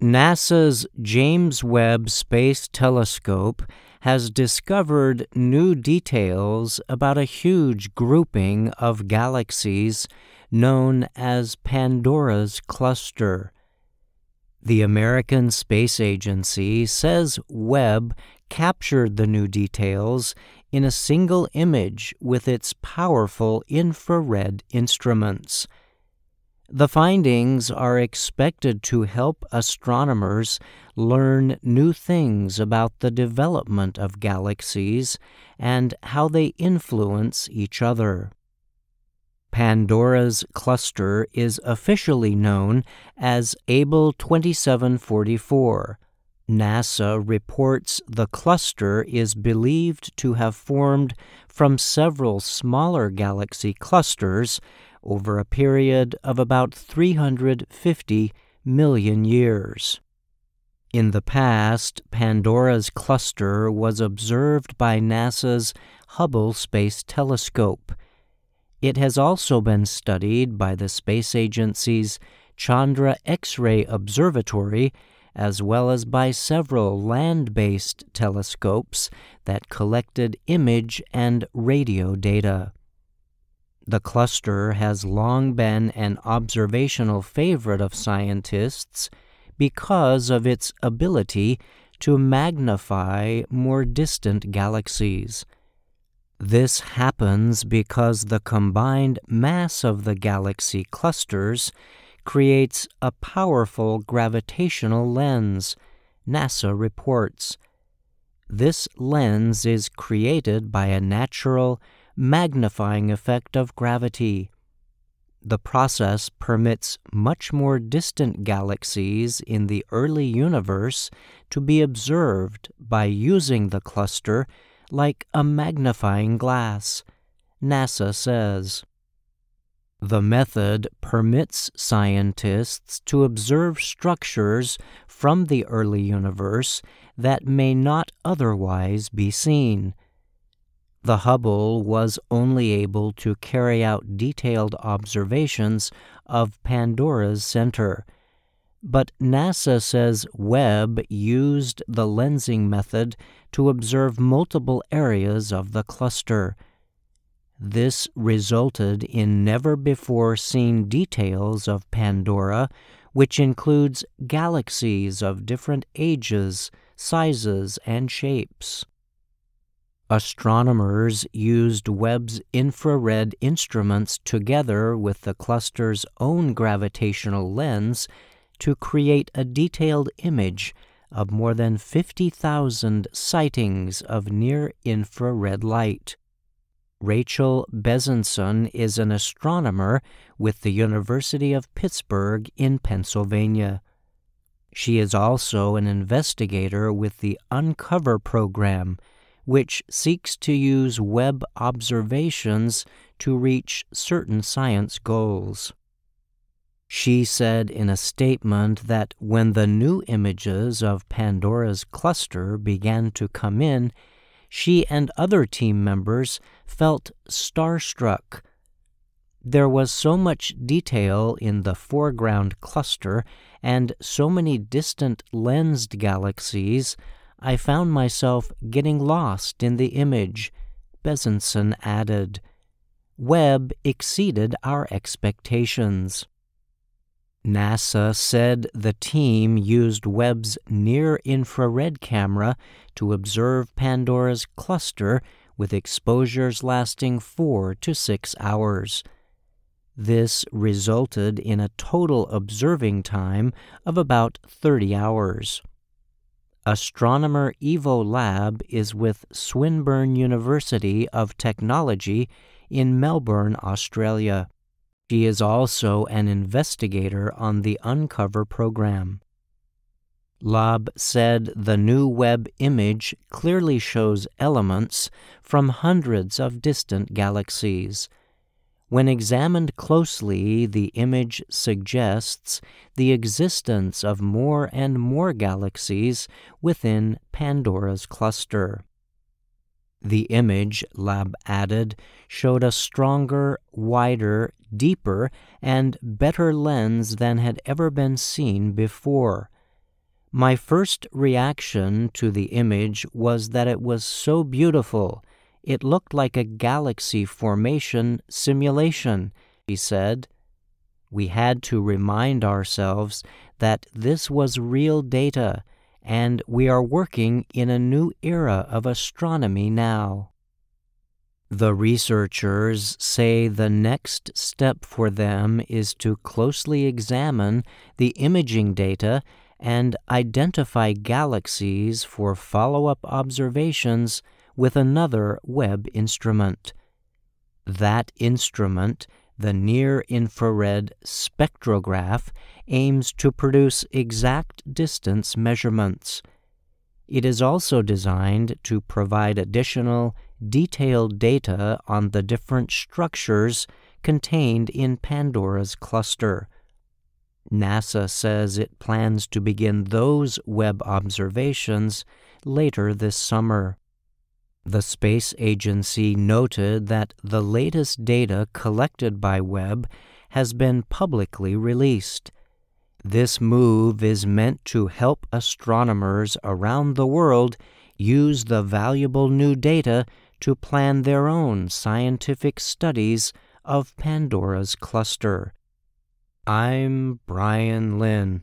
NASA's James Webb Space Telescope has discovered new details about a huge grouping of galaxies known as Pandora's Cluster. The American Space Agency says Webb captured the new details in a single image with its powerful infrared instruments. The findings are expected to help astronomers learn new things about the development of galaxies and how they influence each other. Pandora's cluster is officially known as Abell 2744. NASA reports the cluster is believed to have formed from several smaller galaxy clusters over a period of about 350 million years. In the past, Pandora's cluster was observed by NASA's Hubble Space Telescope. It has also been studied by the space agency's Chandra X ray Observatory, as well as by several land based telescopes that collected image and radio data. The cluster has long been an observational favorite of scientists because of its ability to magnify more distant galaxies. This happens because the combined mass of the galaxy clusters creates a powerful gravitational lens, NASA reports. This lens is created by a natural magnifying effect of gravity. The process permits much more distant galaxies in the early universe to be observed by using the cluster like a magnifying glass, NASA says. The method permits scientists to observe structures from the early universe that may not otherwise be seen the Hubble was only able to carry out detailed observations of Pandora's center. But NASA says Webb used the lensing method to observe multiple areas of the cluster. This resulted in never before seen details of Pandora, which includes galaxies of different ages, sizes, and shapes. Astronomers used Webb's infrared instruments together with the cluster's own gravitational lens to create a detailed image of more than 50,000 sightings of near infrared light. Rachel Bezanson is an astronomer with the University of Pittsburgh in Pennsylvania. She is also an investigator with the Uncover program which seeks to use Webb observations to reach certain science goals. She said in a statement that when the new images of Pandora's cluster began to come in, she and other team members felt starstruck. There was so much detail in the foreground cluster and so many distant lensed galaxies I found myself getting lost in the image, Bezanson added. Webb exceeded our expectations. NASA said the team used Webb's near infrared camera to observe Pandora's cluster with exposures lasting four to six hours. This resulted in a total observing time of about 30 hours. Astronomer Ivo Labbé is with Swinburne University of Technology in Melbourne, Australia. She is also an investigator on the Uncover program. Labbé said the new Webb image clearly shows elements from hundreds of distant galaxies when examined closely, the image suggests the existence of more and more galaxies within Pandora's cluster. The image, Labbé added, showed a stronger, wider, deeper, and better lens than had ever been seen before. My first reaction to the image was that it was so beautiful. It looked like a galaxy formation simulation, he said. We had to remind ourselves that this was real data, and we are working in a new era of astronomy now. The researchers say the next step for them is to closely examine the imaging data and identify galaxies for follow up observations with another Webb instrument. That instrument, the Near Infrared Spectrograph, aims to produce exact distance measurements. It is also designed to provide additional detailed data on the different structures contained in Pandora's cluster. NASA says it plans to begin those Webb observations later this summer. The space agency noted that the latest data collected by Webb has been publicly released. This move is meant to help astronomers around the world use the valuable new data to plan their own scientific studies of Pandora's cluster. I'm Brian Lynn.